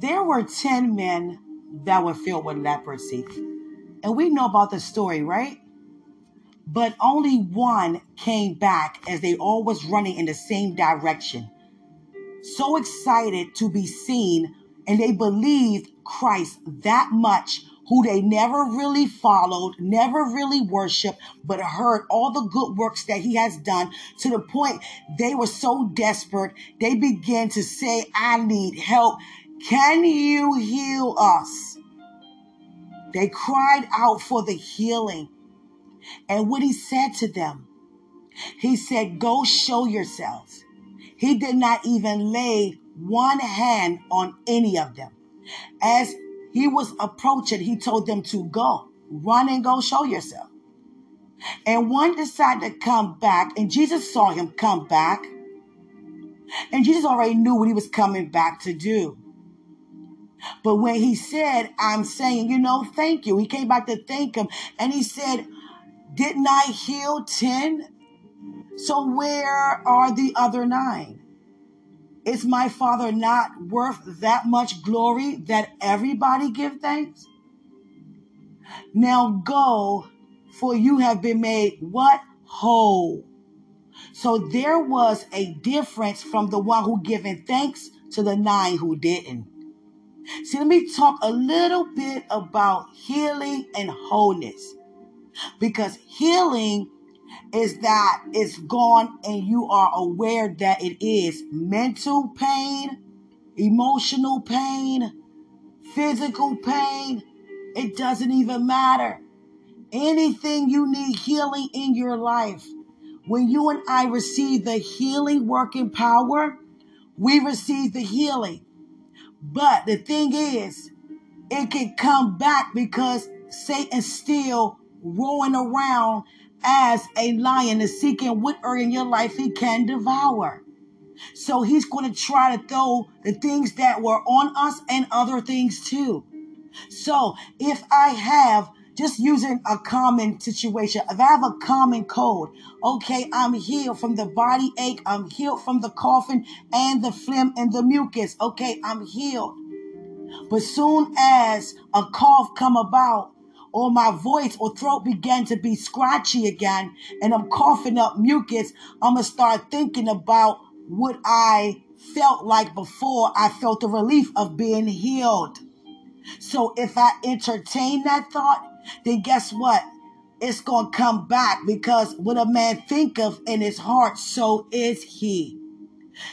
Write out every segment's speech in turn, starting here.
There were 10 men that were filled with leprosy. And we know about the story, right? But only one came back as they all was running in the same direction. So excited to be seen, and they believed Christ that much who they never really followed, never really worshiped, but heard all the good works that he has done to the point they were so desperate, they began to say, I need help. Can you heal us? They cried out for the healing. And what he said to them, he said, Go show yourselves. He did not even lay one hand on any of them. As he was approaching, he told them to go, run and go show yourself. And one decided to come back, and Jesus saw him come back. And Jesus already knew what he was coming back to do. But when he said, I'm saying, you know, thank you, he came back to thank him. And he said, Didn't I heal 10? So where are the other nine? Is my father not worth that much glory that everybody give thanks? Now go, for you have been made what? Whole. So there was a difference from the one who given thanks to the nine who didn't. See, let me talk a little bit about healing and wholeness. Because healing is that it's gone and you are aware that it is mental pain, emotional pain, physical pain. It doesn't even matter. Anything you need healing in your life. When you and I receive the healing working power, we receive the healing. But the thing is, it can come back because Satan's still rolling around as a lion is seeking what in your life he can devour. So he's going to try to throw the things that were on us and other things too. So if I have just using a common situation. If I have a common cold, okay, I'm healed from the body ache, I'm healed from the coughing and the phlegm and the mucus. Okay, I'm healed. But soon as a cough come about, or my voice or throat began to be scratchy again, and I'm coughing up mucus, I'm gonna start thinking about what I felt like before I felt the relief of being healed. So if I entertain that thought, then guess what? It's going to come back because what a man think of in his heart, so is he.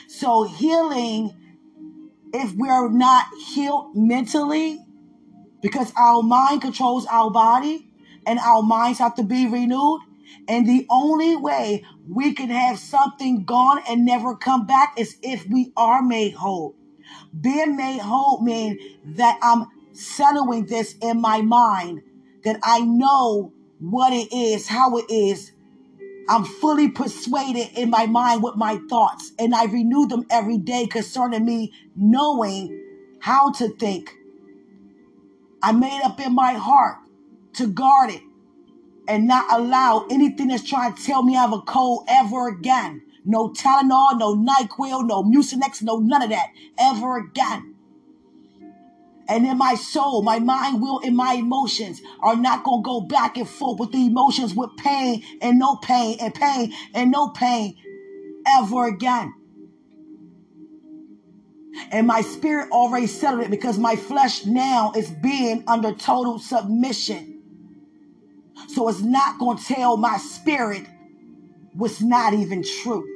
So healing, if we're not healed mentally, because our mind controls our body and our minds have to be renewed. And the only way we can have something gone and never come back is if we are made whole. Being made whole means that I'm settling this in my mind that I know what it is, how it is. I'm fully persuaded in my mind with my thoughts, and I renew them every day concerning me knowing how to think. I made up in my heart to guard it and not allow anything that's trying to tell me I have a cold ever again. No Tylenol, no NyQuil, no Mucinex, no none of that ever again and in my soul, my mind, will, and my emotions are not going to go back and forth with the emotions with pain and no pain and pain and no pain ever again. And my spirit already settled it because my flesh now is being under total submission. So it's not going to tell my spirit what's not even true.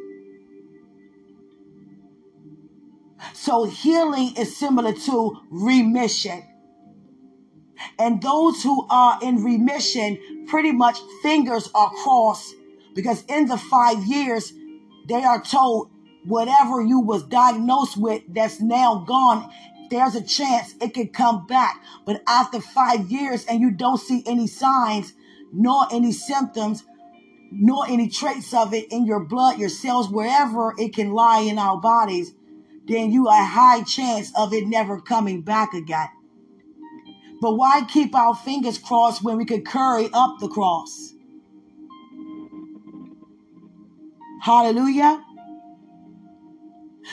So healing is similar to remission. And those who are in remission, pretty much fingers are crossed because in the five years, they are told whatever you was diagnosed with that's now gone, there's a chance it could come back. But after five years and you don't see any signs, nor any symptoms, nor any trace of it in your blood, your cells, wherever it can lie in our bodies, then you a high chance of it never coming back again. But why keep our fingers crossed when we could carry up the cross? Hallelujah.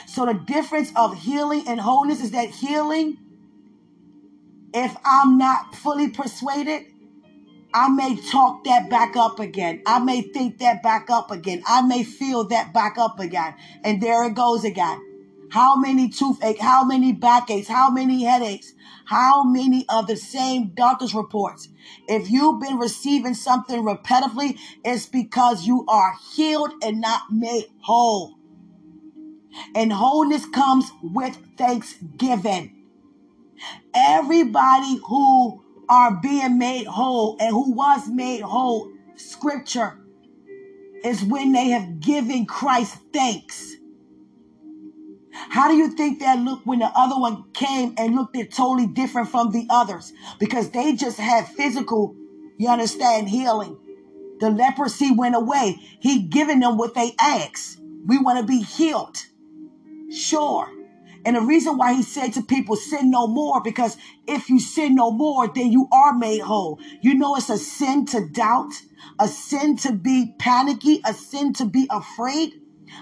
So the difference of healing and wholeness is that healing If I'm not fully persuaded, I may talk that back up again. I may think that back up again. I may feel that back up again. And there it goes again. How many toothache, how many backaches, how many headaches, how many of the same doctor's reports? If you've been receiving something repetitively, it's because you are healed and not made whole. And wholeness comes with thanksgiving. Everybody who are being made whole and who was made whole, scripture is when they have given Christ thanks. How do you think that looked when the other one came and looked it totally different from the others? Because they just had physical, you understand, healing. The leprosy went away. He given them what they asked. We want to be healed. Sure. And the reason why he said to people, sin no more, because if you sin no more, then you are made whole. You know, it's a sin to doubt, a sin to be panicky, a sin to be afraid,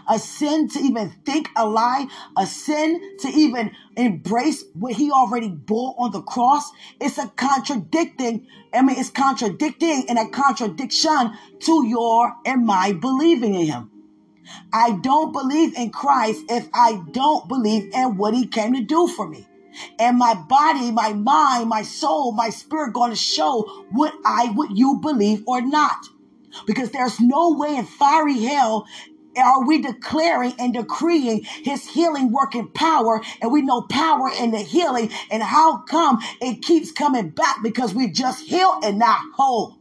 a sin to even think a lie, a sin to even embrace what he already bore on the cross. It's a contradicting, I mean, it's contradicting and a contradiction to your and my believing in him. I don't believe in Christ if I don't believe in what he came to do for me. And my body, my mind, my soul, my spirit going to show what I what you believe or not. Because there's no way in fiery hell are we declaring and decreeing his healing working power? And we know power in the healing. And how come it keeps coming back? Because we just heal and not whole.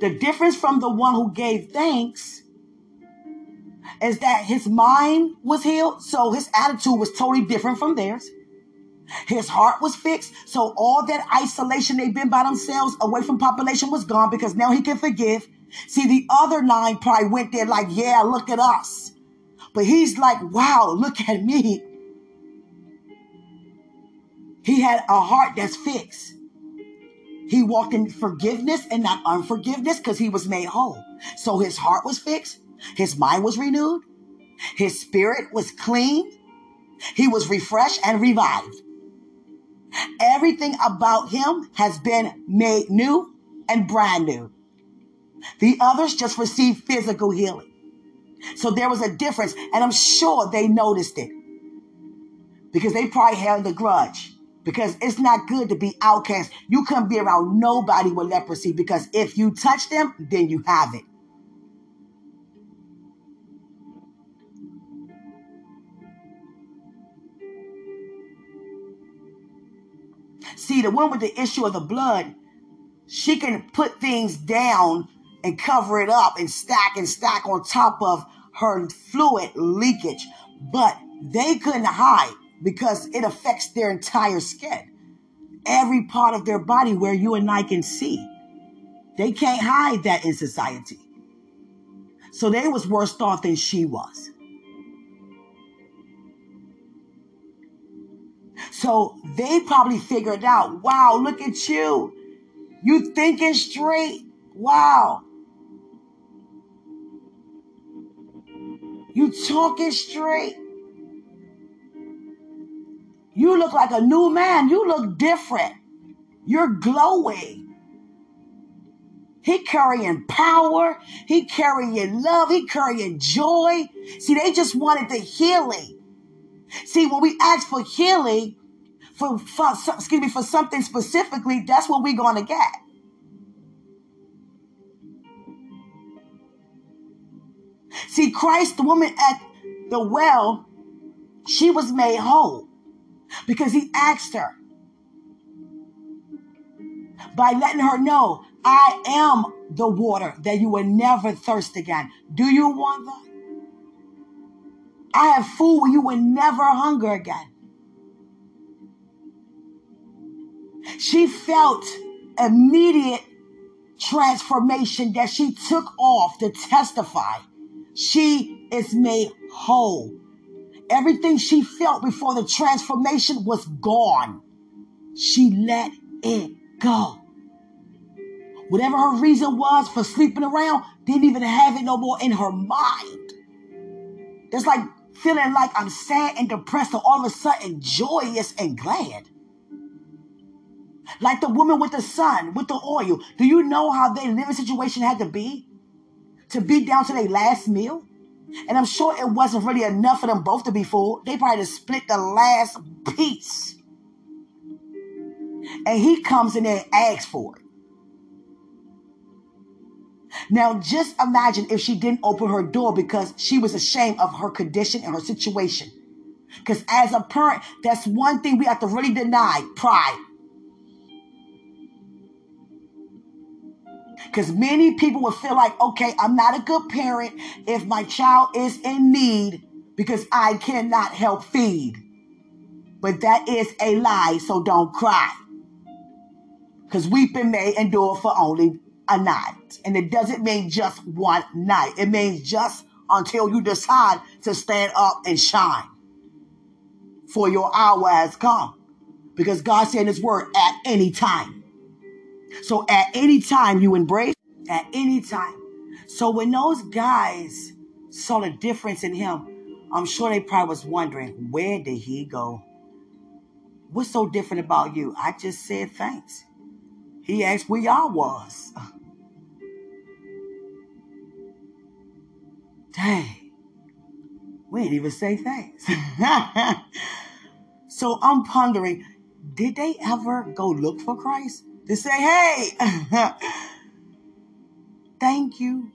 The difference from the one who gave thanks is that his mind was healed, so his attitude was totally different from theirs. His heart was fixed, so all that isolation they've been by themselves away from population was gone because now he can forgive. See, the other nine probably went there like, yeah, look at us. But he's like, wow, look at me. He had a heart that's fixed. He walked in forgiveness and not unforgiveness because he was made whole. So his heart was fixed. His mind was renewed. His spirit was clean. He was refreshed and revived. Everything about him has been made new and brand new. The others just received physical healing. So there was a difference, and I'm sure they noticed it because they probably held a grudge because it's not good to be outcast. You couldn't be around nobody with leprosy because if you touch them, then you have it. See, the one with the issue of the blood, she can put things down and cover it up and stack and stack on top of her fluid leakage, but they couldn't hide because it affects their entire skin, every part of their body where you and I can see. They can't hide that in society. So they was worse off than she was. So they probably figured out, wow, look at you. You thinking straight. Wow. You talking straight. You look like a new man. You look different. You're glowing. He carrying power. He carrying love. He carrying joy. See, they just wanted the healing. See, when we ask for healing, for, for excuse me, for something specifically, that's what we're going to get. See, Christ, the woman at the well, she was made whole because he asked her by letting her know, I am the water that you will never thirst again. Do you want that? I have food where you will never hunger again. She felt immediate transformation that she took off to testify. She is made whole. Everything she felt before the transformation was gone. She let it go. Whatever her reason was for sleeping around, didn't even have it no more in her mind. It's like feeling like I'm sad and depressed, or all of a sudden joyous and glad. Like the woman with the son, with the oil. Do you know how their living situation had to be? To be down to their last meal? And I'm sure it wasn't really enough for them both to be full. They probably just split the last piece. And he comes in there and asks for it. Now, just imagine if she didn't open her door because she was ashamed of her condition and her situation. Because as a parent, that's one thing we have to really deny pride. Because many people will feel like, okay, I'm not a good parent if my child is in need because I cannot help feed. But that is a lie, so don't cry. Because weeping may endure for only a night. And it doesn't mean just one night, it means just until you decide to stand up and shine. For your hour has come. Because God said in His word, at any time. So at any time you embrace, at any time. So when those guys saw the difference in him, I'm sure they probably was wondering, where did he go? What's so different about you? I just said thanks. He asked where y'all was. Dang. We didn't even say thanks. so I'm pondering, did they ever go look for Christ? To say, hey, thank you.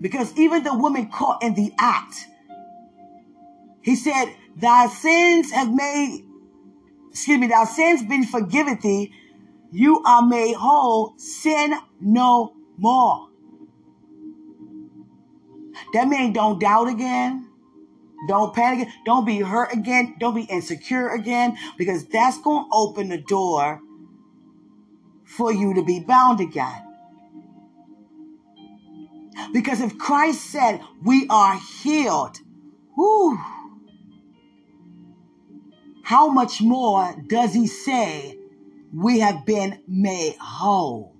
Because even the woman caught in the act, he said, Thy sins have made, excuse me, thy sins been forgiven thee. You are made whole. Sin no more. That means don't doubt again. Don't panic. Don't be hurt again. Don't be insecure again because that's going to open the door for you to be bound again. Because if Christ said we are healed, whew, how much more does he say we have been made whole?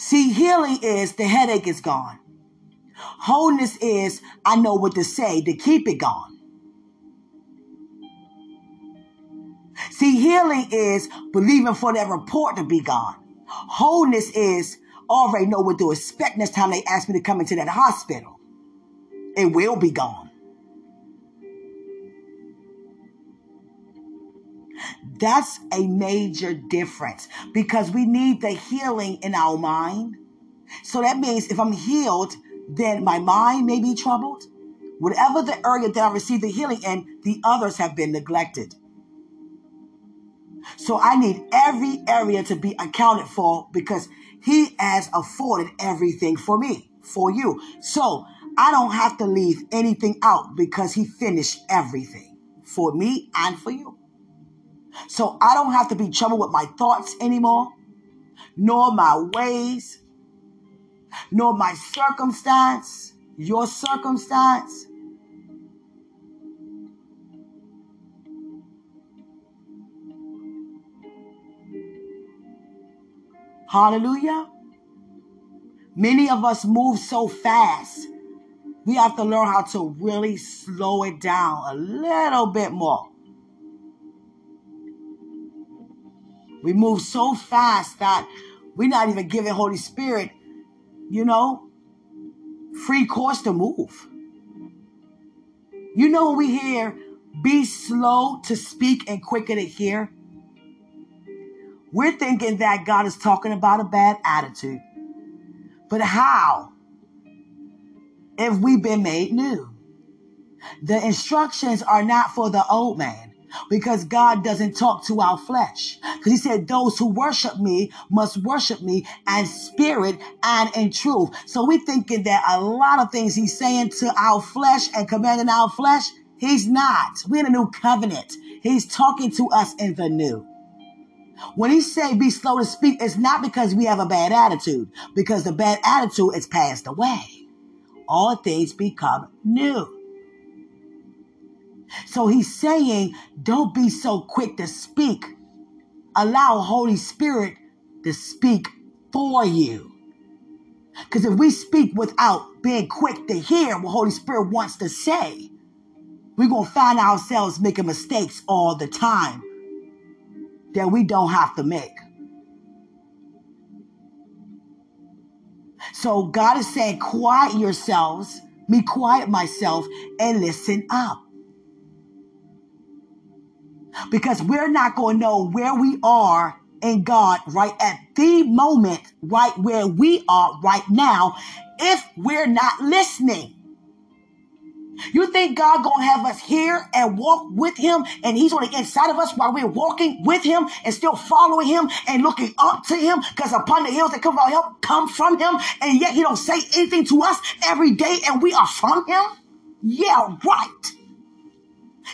See, healing is the headache is gone. Wholeness is I know what to say to keep it gone. See, healing is believing for that report to be gone. Wholeness is already know what to expect next time they ask me to come into that hospital. It will be gone. That's a major difference because we need the healing in our mind. So that means if I'm healed, then my mind may be troubled. Whatever the area that I receive the healing in, the others have been neglected. So I need every area to be accounted for because he has afforded everything for me, for you. So I don't have to leave anything out because he finished everything for me and for you. So I don't have to be troubled with my thoughts anymore, nor my ways, nor my circumstance, your circumstance. Hallelujah. Many of us move so fast. We have to learn how to really slow it down a little bit more. We move so fast that we're not even giving Holy Spirit, you know, free course to move. You know, when we hear, be slow to speak and quicker to hear, we're thinking that God is talking about a bad attitude. But how? If we've been made new. The instructions are not for the old man because God doesn't talk to our flesh. Because he said, those who worship me must worship me and spirit and in truth. So we're thinking that a lot of things he's saying to our flesh and commanding our flesh, he's not. We're in a new covenant. He's talking to us in the new. When he say be slow to speak, it's not because we have a bad attitude, because the bad attitude is passed away. All things become new. So he's saying, don't be so quick to speak. Allow Holy Spirit to speak for you. Because if we speak without being quick to hear what Holy Spirit wants to say, we're going to find ourselves making mistakes all the time that we don't have to make. So God is saying, quiet yourselves, me quiet myself, and listen up. Because we're not going to know where we are in God right at the moment, right where we are right now, if we're not listening. You think God gonna have us here and walk with Him, and He's on the inside of us while we're walking with Him and still following Him and looking up to Him? Because upon the hills that come our help come from Him, and yet He don't say anything to us every day, and we are from Him. Yeah, right.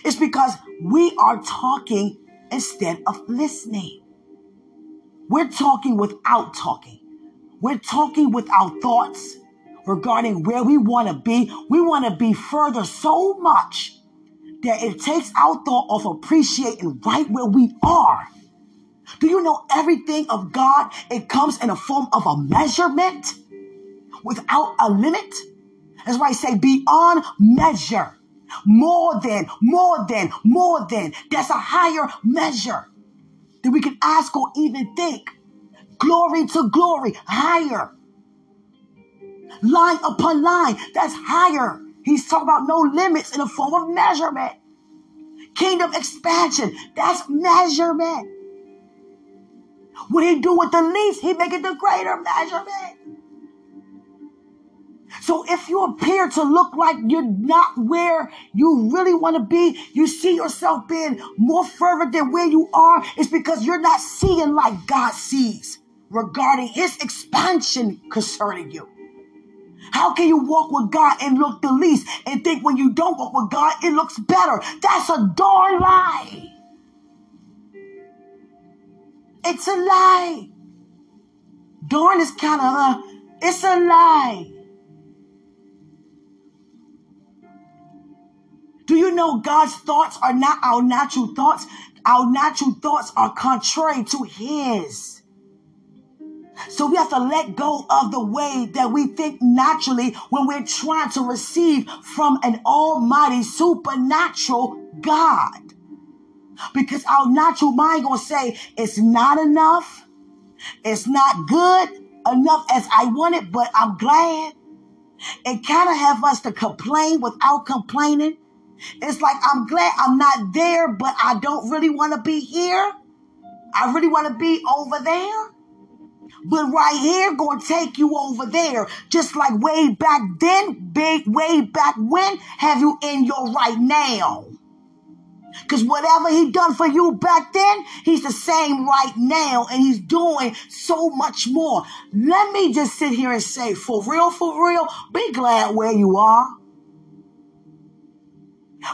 It's because we are talking instead of listening. We're talking without talking. We're talking with our thoughts regarding where we want to be. We want to be further so much that it takes our thought of appreciating right where we are. Do you know everything of God? It comes in a form of a measurement without a limit. That's why I say beyond measure. More than, more than, more than. That's a higher measure that we can ask or even think. Glory to glory, higher line upon line. That's higher. He's talking about no limits in the form of measurement. Kingdom expansion. That's measurement. What he do with the least, he make it the greater measurement. So if you appear to look like you're not where you really want to be, you see yourself being more fervent than where you are, it's because you're not seeing like God sees regarding his expansion concerning you. How can you walk with God and look the least and think when you don't walk with God, it looks better? That's a darn lie. It's a lie. Darn is kind of a, uh, it's a lie. Do you know God's thoughts are not our natural thoughts? Our natural thoughts are contrary to His. So we have to let go of the way that we think naturally when we're trying to receive from an almighty supernatural God. Because our natural mind gonna say it's not enough. It's not good enough as I want it, but I'm glad. It kind of have us to complain without complaining. It's like I'm glad I'm not there, but I don't really want to be here. I really want to be over there. But right here gonna take you over there. Just like way back then, big way back when, have you in your right now. Because whatever he done for you back then, he's the same right now, and he's doing so much more. Let me just sit here and say, for real, for real, be glad where you are.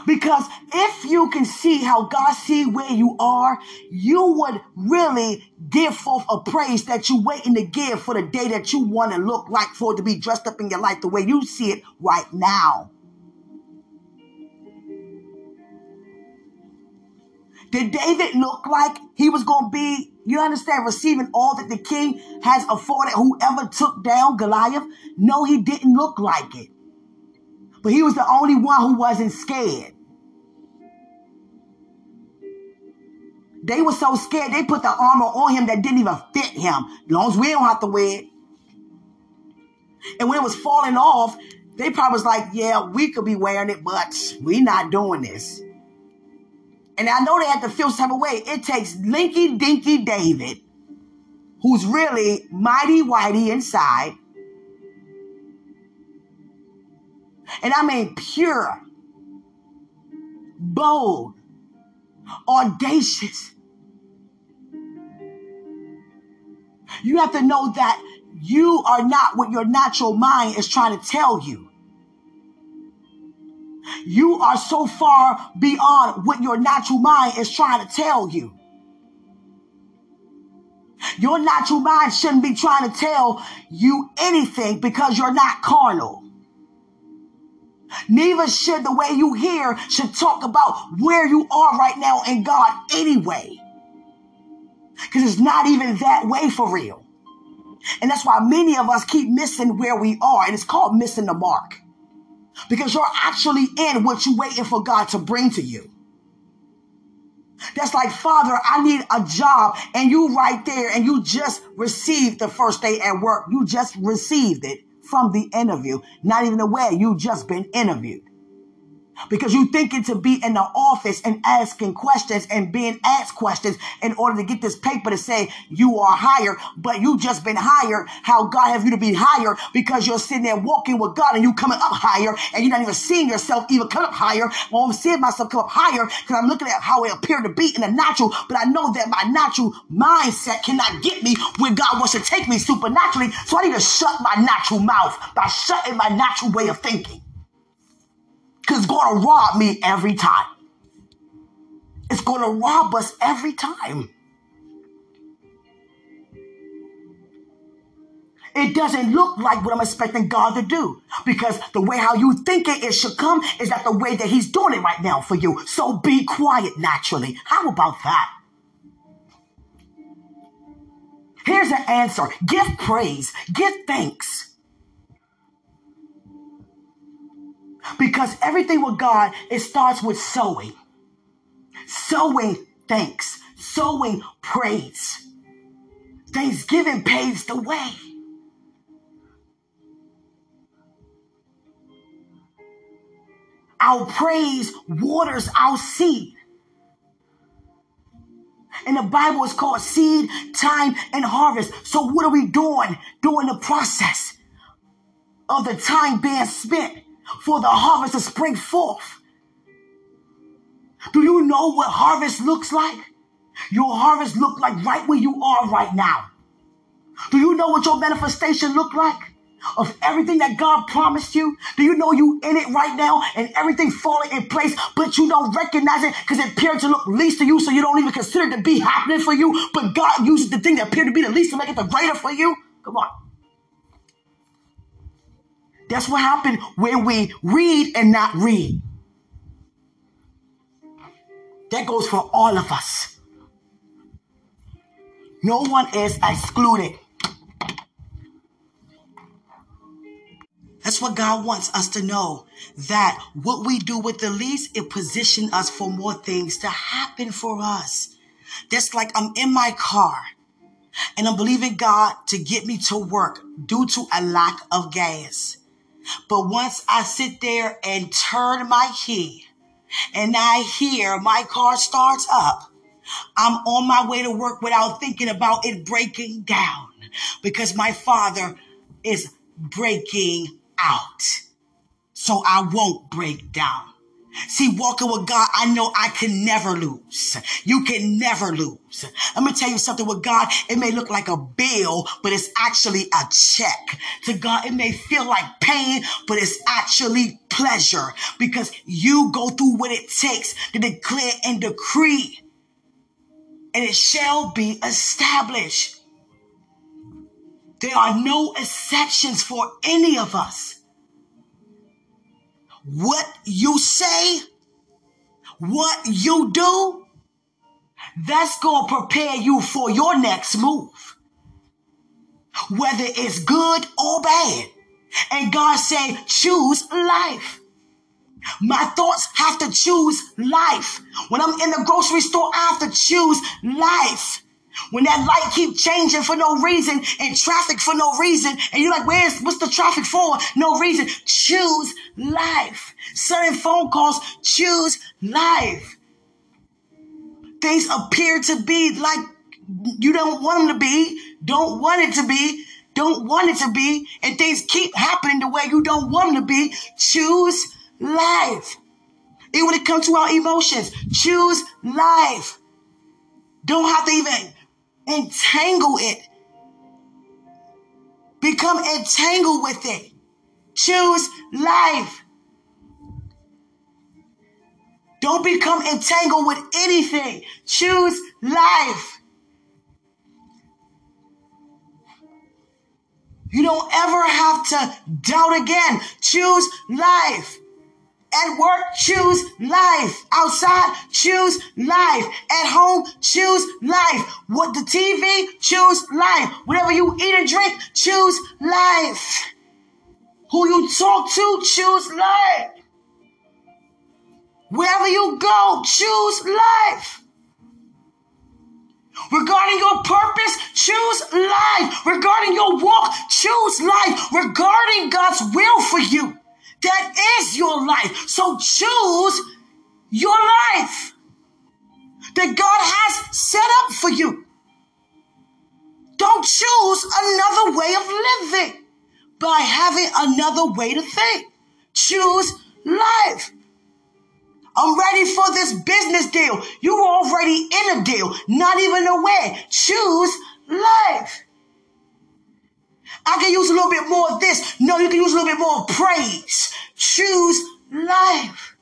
Because if you can see how God see where you are, you would really give forth a praise that you waiting to give for the day that you want to look like for it to be dressed up in your life the way you see it right now. Did David look like he was going to be, you understand, receiving all that the king has afforded whoever took down Goliath? No, he didn't look like it. But he was the only one who wasn't scared. They were so scared they put the armor on him that didn't even fit him. As long as we don't have to wear it. And when it was falling off, they probably was like, yeah, we could be wearing it, but we not doing this. And I know they had to feel some of way. It takes Linky Dinky David, who's really mighty whitey inside. And I mean pure, bold, audacious. You have to know that you are not what your natural mind is trying to tell you. You are so far beyond what your natural mind is trying to tell you. Your natural mind shouldn't be trying to tell you anything because you're not carnal. Neither should the way you hear should talk about where you are right now in God anyway. Because it's not even that way for real. And that's why many of us keep missing where we are. And it's called missing the mark. Because you're actually in what you're waiting for God to bring to you. That's like, Father, I need a job. And you right there and you just received the first day at work. You just received it from the interview. Not even aware you just been interviewed because you thinking to be in the office and asking questions and being asked questions in order to get this paper to say you are higher, but you just been hired. How God have you to be higher because you're sitting there walking with God and you coming up higher and you're not even seeing yourself even come up higher. Well, I'm seeing myself come up higher because I'm looking at how it appeared to be in the natural, but I know that my natural mindset cannot get me where God wants to take me supernaturally. So I need to shut my natural mouth by shutting my natural way of thinking. Because it's going to rob me every time. It's going to rob us every time. It doesn't look like what I'm expecting God to do because the way how you think it, it should come is that the way that He's doing it right now for you. So be quiet naturally. How about that? Here's an answer give praise, give thanks. Because everything with God, it starts with sowing. Sowing thanks, sowing praise. Thanksgiving paves the way. Our praise waters our seed. In the Bible, it's called seed, time, and harvest. So, what are we doing during the process of the time being spent? For the harvest to spring forth. Do you know what harvest looks like? Your harvest look like right where you are right now. Do you know what your manifestation look like? Of everything that God promised you? Do you know you in it right now and everything falling in place, but you don't recognize it because it appeared to look least to you, so you don't even consider it to be happening for you, but God uses the thing that appeared to be the least to make it the greater for you? Come on. That's what happened when we read and not read. That goes for all of us. No one is excluded. That's what God wants us to know that what we do with the least, it positions us for more things to happen for us. That's like I'm in my car and I'm believing God to get me to work due to a lack of gas. But once I sit there and turn my key and I hear my car starts up, I'm on my way to work without thinking about it breaking down because my father is breaking out. So I won't break down. See, walking with God, I know I can never lose. You can never lose. Let me tell you something with God, it may look like a bill, but it's actually a check. To God, it may feel like pain, but it's actually pleasure because you go through what it takes to declare and decree, and it shall be established. There are no exceptions for any of us. What you say, what you do, that's going to prepare you for your next move. Whether it's good or bad. And God say, choose life. My thoughts have to choose life. When I'm in the grocery store, I have to choose life. When that light keep changing for no reason and traffic for no reason, and you're like, where's what's the traffic for? No reason. Choose life. Certain phone calls, choose life. Things appear to be like you don't want them to be, don't want it to be, don't want it to be, and things keep happening the way you don't want them to be. Choose life. Even when it comes to our emotions, choose life. Don't have to even entangle it. Become entangled with it. Choose life. Don't become entangled with anything. Choose life. You don't ever have to doubt again. Choose life. At work, choose life. Outside, choose life. At home, choose life. What the TV, choose life. Whatever you eat and drink, choose life. Who you talk to, choose life. Wherever you go, choose life. Regarding your purpose, choose life. Regarding your walk, choose life. Regarding God's will for you, that is your life. So choose your life that God has set up for you. Don't choose another way of living by having another way to think. Choose life. I'm ready for this business deal. You're already in a deal, not even aware. Choose life. I can use a little bit more of this. No, you can use a little bit more of praise. Choose life.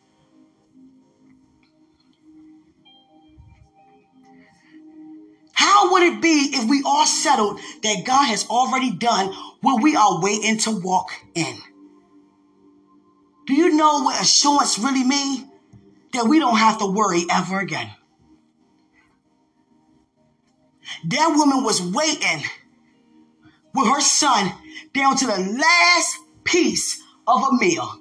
How would it be if we all settled that God has already done what we are waiting to walk in? Do you know what assurance really means? that we don't have to worry ever again. That woman was waiting with her son down to the last piece of a meal.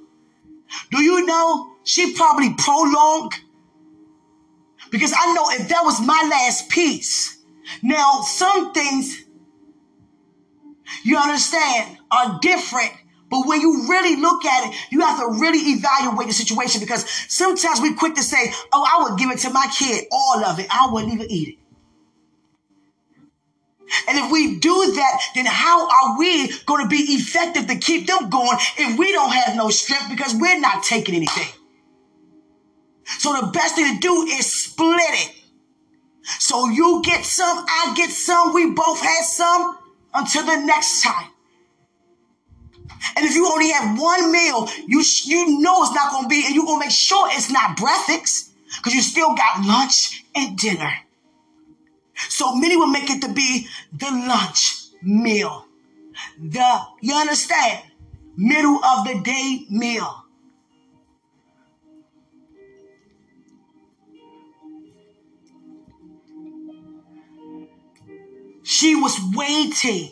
Do you know she probably prolonged? Because I know if that was my last piece, now some things you understand are different but when you really look at it, you have to really evaluate the situation because sometimes we quick to say, oh, I would give it to my kid, all of it. I wouldn't even eat it. And if we do that, then how are we going to be effective to keep them going if we don't have no strength because we're not taking anything? So the best thing to do is split it. So you get some, I get some, we both have some until the next time. And if you only have one meal, you you know it's not going to be, and you're going to make sure it's not breakfast because you still got lunch and dinner. So many will make it to be the lunch meal. The, you understand? Middle of the day meal. She was waiting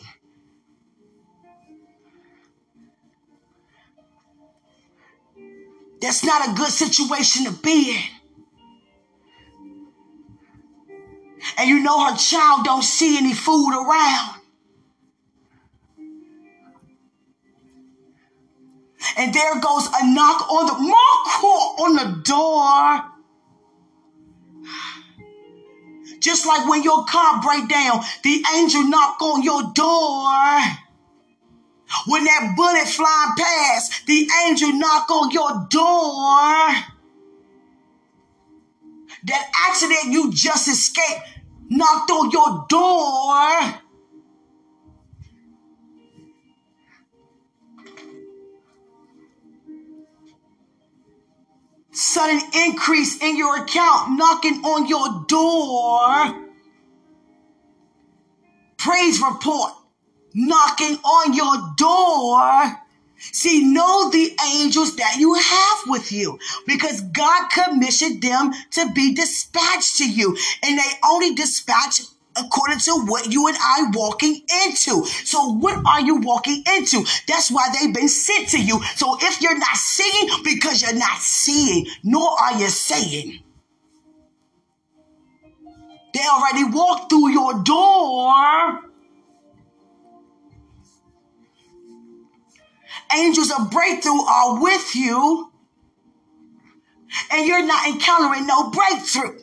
That's not a good situation to be in. And you know her child don't see any food around. And there goes a knock on the more on the door. Just like when your car break down, the angel knock on your door. When that bullet flying past, the angel knock on your door. That accident you just escaped knocked on your door. Sudden increase in your account knocking on your door. Praise report knocking on your door. See, know the angels that you have with you because God commissioned them to be dispatched to you and they only dispatch according to what you and I walking into. So what are you walking into? That's why they've been sent to you. So if you're not seeing because you're not seeing, nor are you saying. They already walked through your door. Angels of breakthrough are with you and you're not encountering no breakthrough.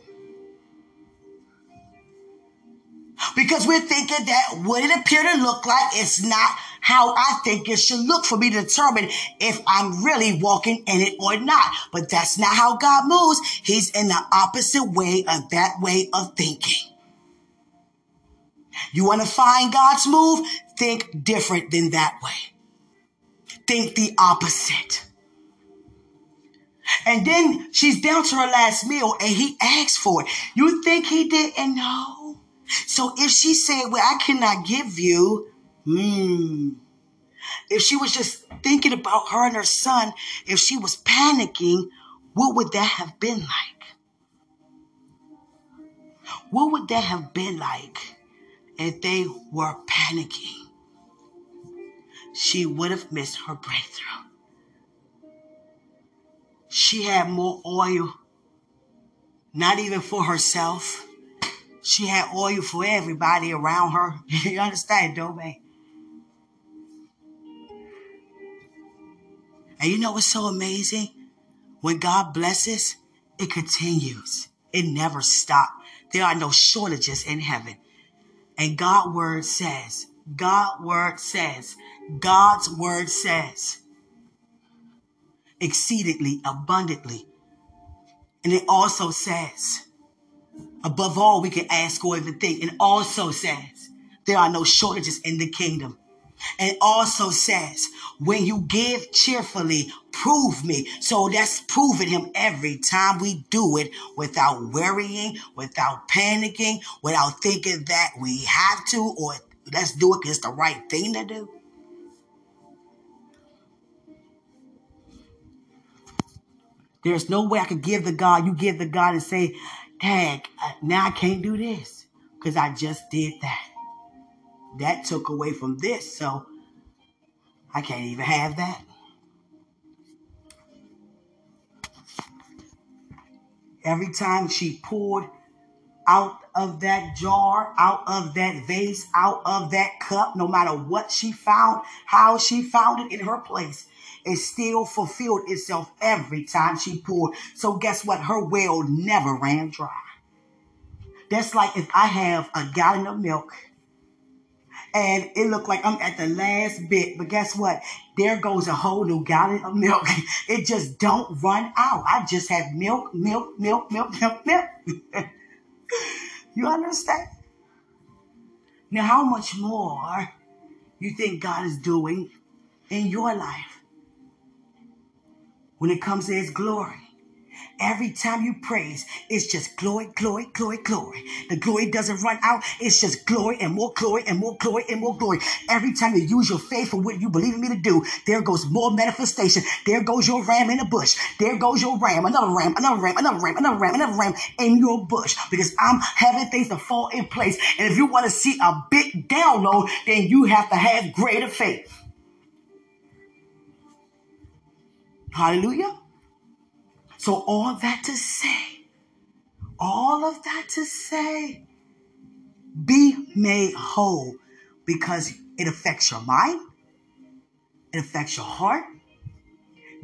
Because we're thinking that what it appear to look like is not how I think it should look for me to determine if I'm really walking in it or not. But that's not how God moves. He's in the opposite way of that way of thinking. You want to find God's move? Think different than that way think the opposite. And then she's down to her last meal and he asked for it. You think he didn't know? So if she said, well, I cannot give you, hmm, If she was just thinking about her and her son, if she was panicking, what would that have been like? What would that have been like if they were panicking? She would have missed her breakthrough. She had more oil, not even for herself. She had oil for everybody around her. you understand, don't? And you know what's so amazing? When God blesses, it continues. It never stops. There are no shortages in heaven. And God's word says, God's word says, God's word says, exceedingly abundantly. And it also says, above all we can ask or even think. And also says, there are no shortages in the kingdom. And also says, when you give cheerfully, prove me. So that's proving him every time we do it without worrying, without panicking, without thinking that we have to or let's do it it's the right thing to do. There's no way I could give the God, you give the God and say, Dad, uh, now I can't do this because I just did that. That took away from this, so I can't even have that. Every time she poured out of that jar, out of that vase, out of that cup, no matter what she found, how she found it in her place, it still fulfilled itself every time she poured. So guess what? Her well never ran dry. That's like if I have a gallon of milk and it looked like I'm at the last bit. But guess what? There goes a whole new gallon of milk. It just don't run out. I just have milk, milk, milk, milk, milk, milk. you understand? Now, how much more you think God is doing in your life when it comes to His glory? Every time you praise, it's just glory, glory, glory, glory. The glory doesn't run out. It's just glory and more glory and more glory and more glory. Every time you use your faith for what you believe in me to do, there goes more manifestation. There goes your ram in the bush. There goes your ram, another ram, another ram, another ram, another ram, another ram in your bush. Because I'm having things to fall in place. And if you want to see a big download, then you have to have greater faith. Hallelujah. So, all that to say, all of that to say, be made whole because it affects your mind, it affects your heart,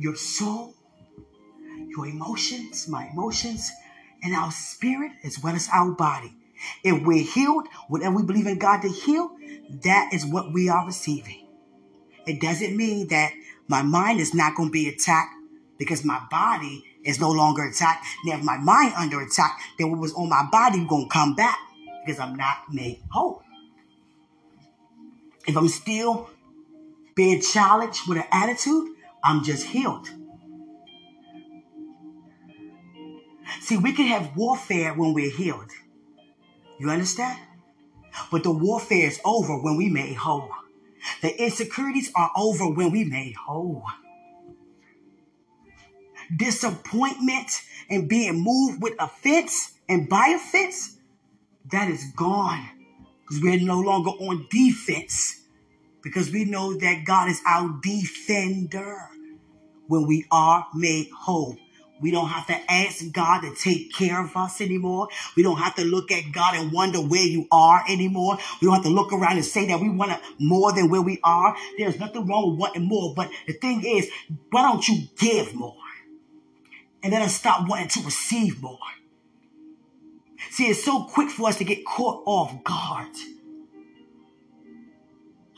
your soul, your emotions, my emotions, and our spirit as well as our body. If we're healed, whatever we believe in God to heal, that is what we are receiving. It doesn't mean that my mind is not going to be attacked because my body is no longer attacked. Now, if my mind under attack, then what was on my body gonna come back because I'm not made whole. If I'm still being challenged with an attitude, I'm just healed. See, we can have warfare when we're healed. You understand? But the warfare is over when we made whole. The insecurities are over when we made whole disappointment and being moved with offense and by offense, that is gone. Because we're no longer on defense. Because we know that God is our defender when we are made whole. We don't have to ask God to take care of us anymore. We don't have to look at God and wonder where you are anymore. We don't have to look around and say that we want more than where we are. There's nothing wrong with wanting more. But the thing is, why don't you give more? And let us stop wanting to receive more. See, it's so quick for us to get caught off guard.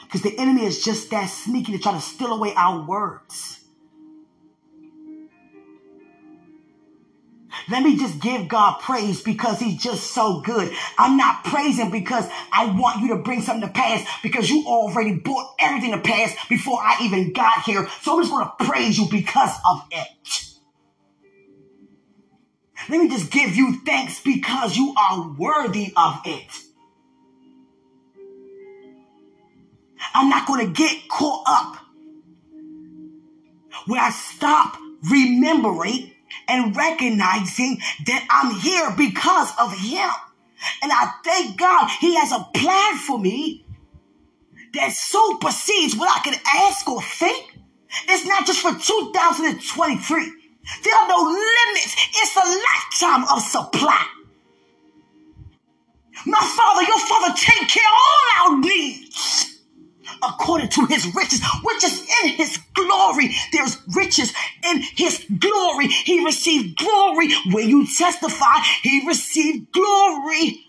Because the enemy is just that sneaky to try to steal away our words. Let me just give God praise because he's just so good. I'm not praising because I want you to bring something to pass because you already brought everything to pass before I even got here. So I'm just going to praise you because of it. Let me just give you thanks because you are worthy of it. I'm not going to get caught up where I stop remembering and recognizing that I'm here because of Him. And I thank God He has a plan for me that supersedes what I can ask or think. It's not just for 2023. There are no limits. It's a lifetime of supply. My Father, your Father, take care of all our needs according to his riches, which is in his glory. There's riches in his glory. He received glory when you testify. He received glory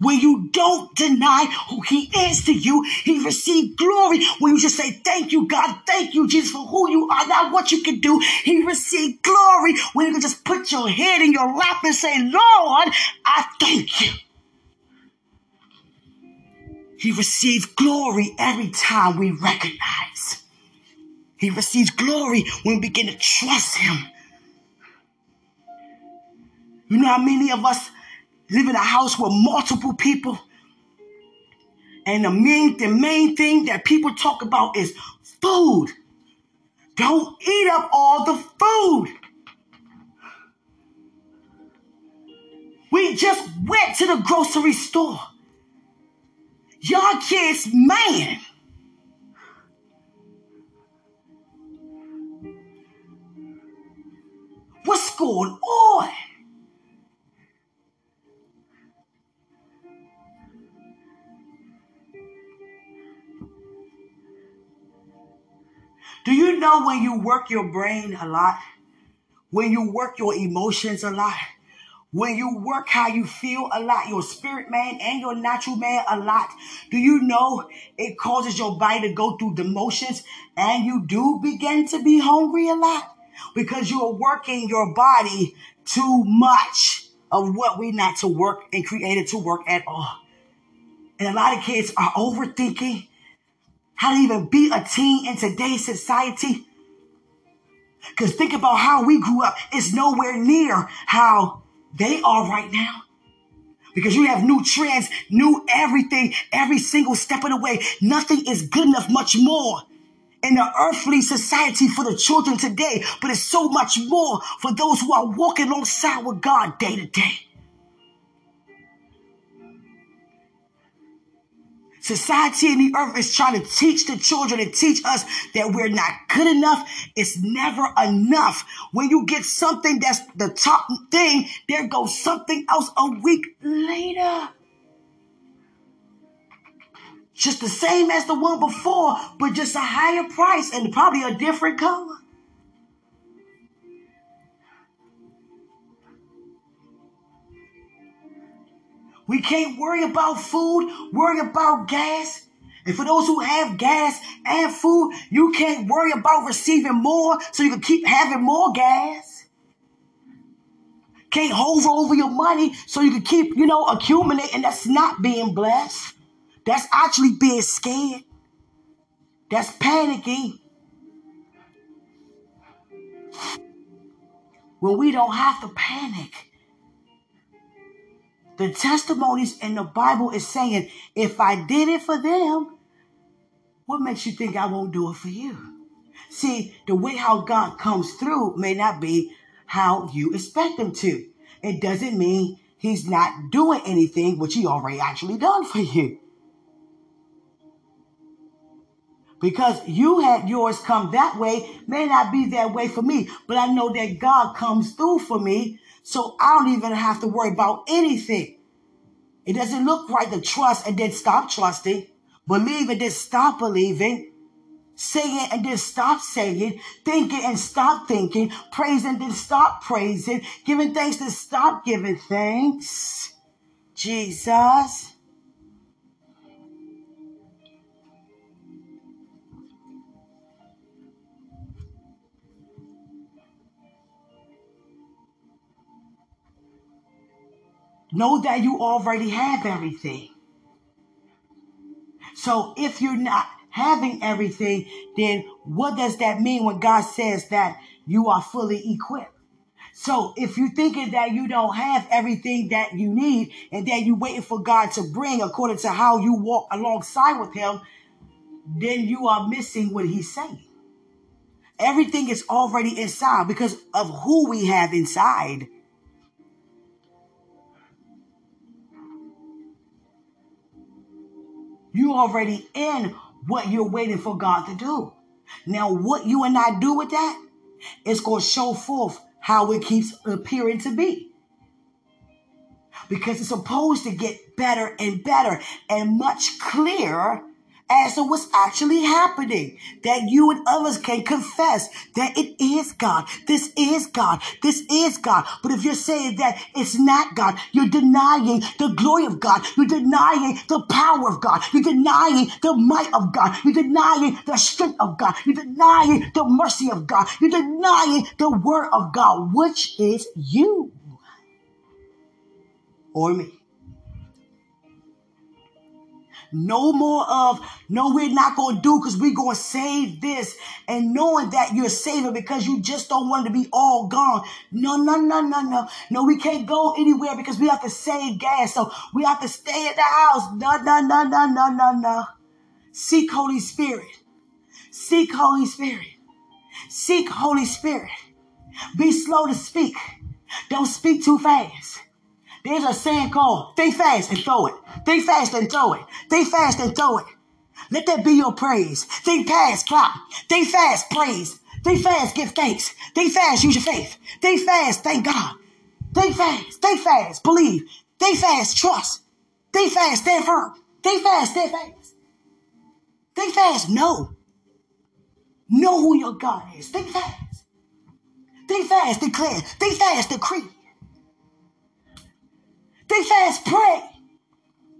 when you don't deny who he is to you. He received glory when you just say, thank you, God. Thank you, Jesus, for who you are, not what you can do. He received glory when you can just put your head in your lap and say, Lord, I thank you. He receives glory every time we recognize. He receives glory when we begin to trust him. You know how many of us live in a house with multiple people? And the main, the main thing that people talk about is food. Don't eat up all the food. We just went to the grocery store. Y'all kids, man. What's going on? Know when you work your brain a lot? When you work your emotions a lot? When you work how you feel a lot, your spirit man and your natural man a lot, do you know it causes your body to go through the motions and you do begin to be hungry a lot because you are working your body too much of what we not to work and created to work at all. And a lot of kids are overthinking how to even be a teen in today's society. Because think about how we grew up. It's nowhere near how they are right now. Because you have new trends, new everything, every single step of the way. Nothing is good enough, much more in the earthly society for the children today, but it's so much more for those who are walking alongside with God day to day. Society and the earth is trying to teach the children and teach us that we're not good enough. It's never enough. When you get something that's the top thing, there goes something else a week later. Just the same as the one before, but just a higher price and probably a different color. We can't worry about food, worry about gas. And for those who have gas and food, you can't worry about receiving more so you can keep having more gas. Can't hold over your money so you can keep, you know, accumulating. That's not being blessed. That's actually being scared. That's panicking. When we don't have to panic. The testimonies in the Bible is saying, if I did it for them, what makes you think I won't do it for you? See, the way how God comes through may not be how you expect him to. It doesn't mean he's not doing anything which he already actually done for you. Because you had yours come that way may not be that way for me, but I know that God comes through for me so I don't even have to worry about anything. It doesn't look right to trust and then stop trusting, believe and then stop believing, saying and then stop saying, thinking and stop thinking, praising and then stop praising, giving thanks and stop giving thanks. Jesus. Know that you already have everything. So if you're not having everything, then what does that mean when God says that you are fully equipped? So if you're thinking that you don't have everything that you need and that you're waiting for God to bring according to how you walk alongside with him, then you are missing what he's saying. Everything is already inside because of who we have inside. You already in what you're waiting for God to do. Now, what you and I do with that is going to show forth how it keeps appearing to be. Because it's supposed to get better and better and much clearer as to what's actually happening. That you and others can confess that it is God. This is God. This is God. But if you're saying that it's not God, you're denying the glory of God. You're denying the power of God. You're denying the might of God. You're denying the strength of God. You're denying the mercy of God. You're denying the word of God, which is you or me. No more of, no, we're not going to do because we're going to save this. And knowing that you're saving because you just don't want to be all gone. No, no, no, no, no. No, we can't go anywhere because we have to save gas. So we have to stay in the house. No, no, no, no, no, no, no. Seek Holy Spirit. Seek Holy Spirit. Seek Holy Spirit. Be slow to speak. Don't speak too fast. There's a saying called think fast and throw it. Think fast and throw it. Think fast and throw it. Let that be your praise. Think fast, clap. Think fast, praise. Think fast, give thanks. Think fast, use your faith. Think fast, thank God. Think fast, think fast, believe. Think fast, trust. Think fast, stand firm. Think fast, stand fast. Think fast, know. Know who your God is. Think fast. Think fast, declare. Think fast, decree. Think fast, pray.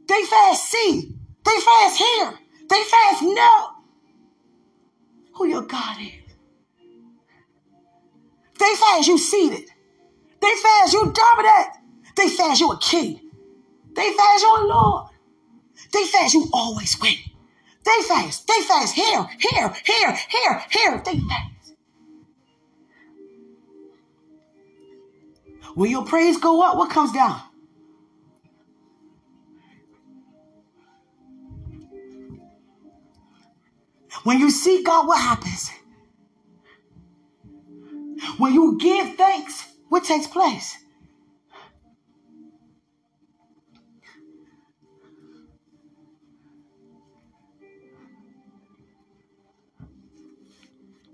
Think fast, see. Think fast, hear. Think fast, know who your God is. Think fast, you seated. Think fast, you dominant. Think fast, you a king. Think fast, you a Lord. Think fast, you always win. Think fast, think fast, here, here, here, here, here, think fast. When your praise go up, what comes down? When you seek God, what happens? When you give thanks, what takes place?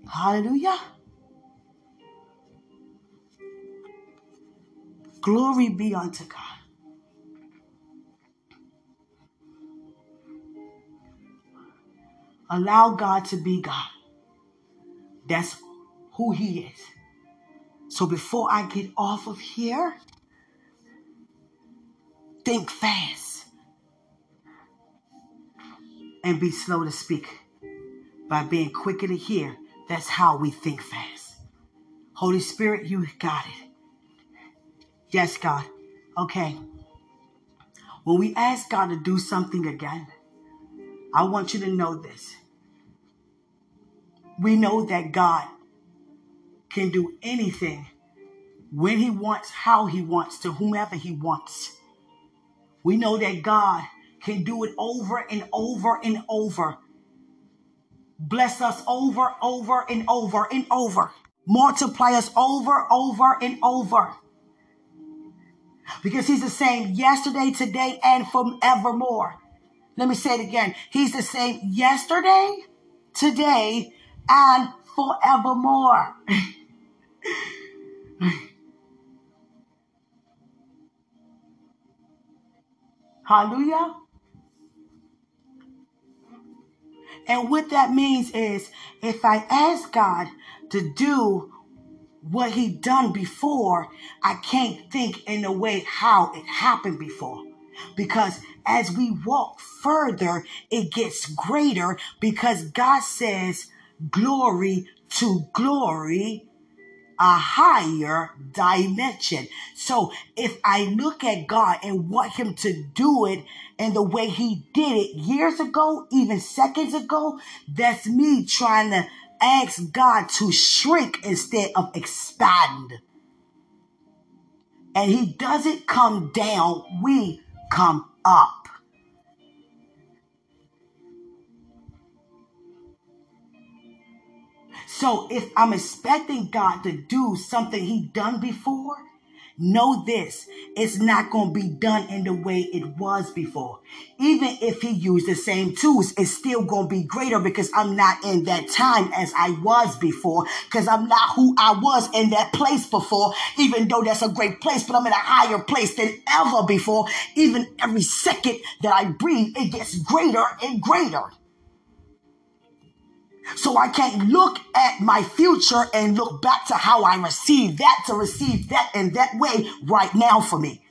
Hallelujah. Glory be unto God. Allow God to be God. That's who He is. So before I get off of here, think fast and be slow to speak by being quicker to hear. That's how we think fast. Holy Spirit, you got it. Yes, God. Okay. When we ask God to do something again, I want you to know this. We know that God can do anything when He wants, how He wants, to whomever He wants. We know that God can do it over and over and over. Bless us over, over and over and over. Multiply us over, over and over. Because He's the same yesterday, today, and forevermore. Let me say it again. He's the same yesterday, today, and forevermore. Hallelujah. And what that means is if I ask God to do what he done before, I can't think in a way how it happened before. Because as we walk further, it gets greater because God says glory to glory a higher dimension. So if I look at God and want him to do it and the way he did it years ago, even seconds ago, that's me trying to ask God to shrink instead of expand. And he doesn't come down, we come up. So if I'm expecting God to do something he done before, know this, it's not going to be done in the way it was before. Even if he used the same tools, it's still going to be greater because I'm not in that time as I was before because I'm not who I was in that place before, even though that's a great place, but I'm in a higher place than ever before. Even every second that I breathe, it gets greater and greater. So I can't look at my future and look back to how I received that to receive that in that way right now for me.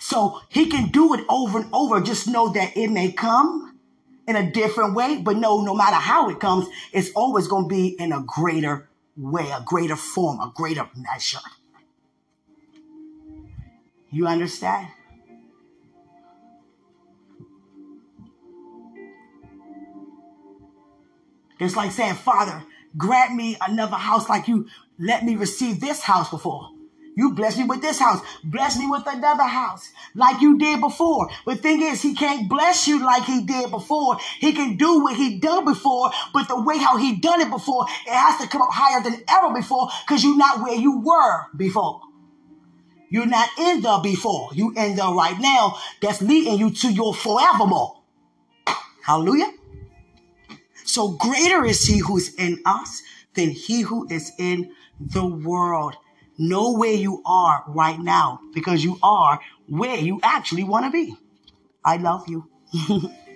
So he can do it over and over. Just know that it may come in a different way, but no, no matter how it comes, it's always going to be in a greater way, a greater form, a greater measure. You understand? It's like saying, Father, grant me another house like you let me receive this house before. You bless me with this house. Bless me with another house like you did before. But thing is, he can't bless you like he did before. He can do what he done before, but the way how he done it before, it has to come up higher than ever before because you're not where you were before. You're not in the before. You in the right now that's leading you to your forevermore. Hallelujah. So greater is he who's in us than he who is in the world. Know where you are right now because you are where you actually want to be. I love you.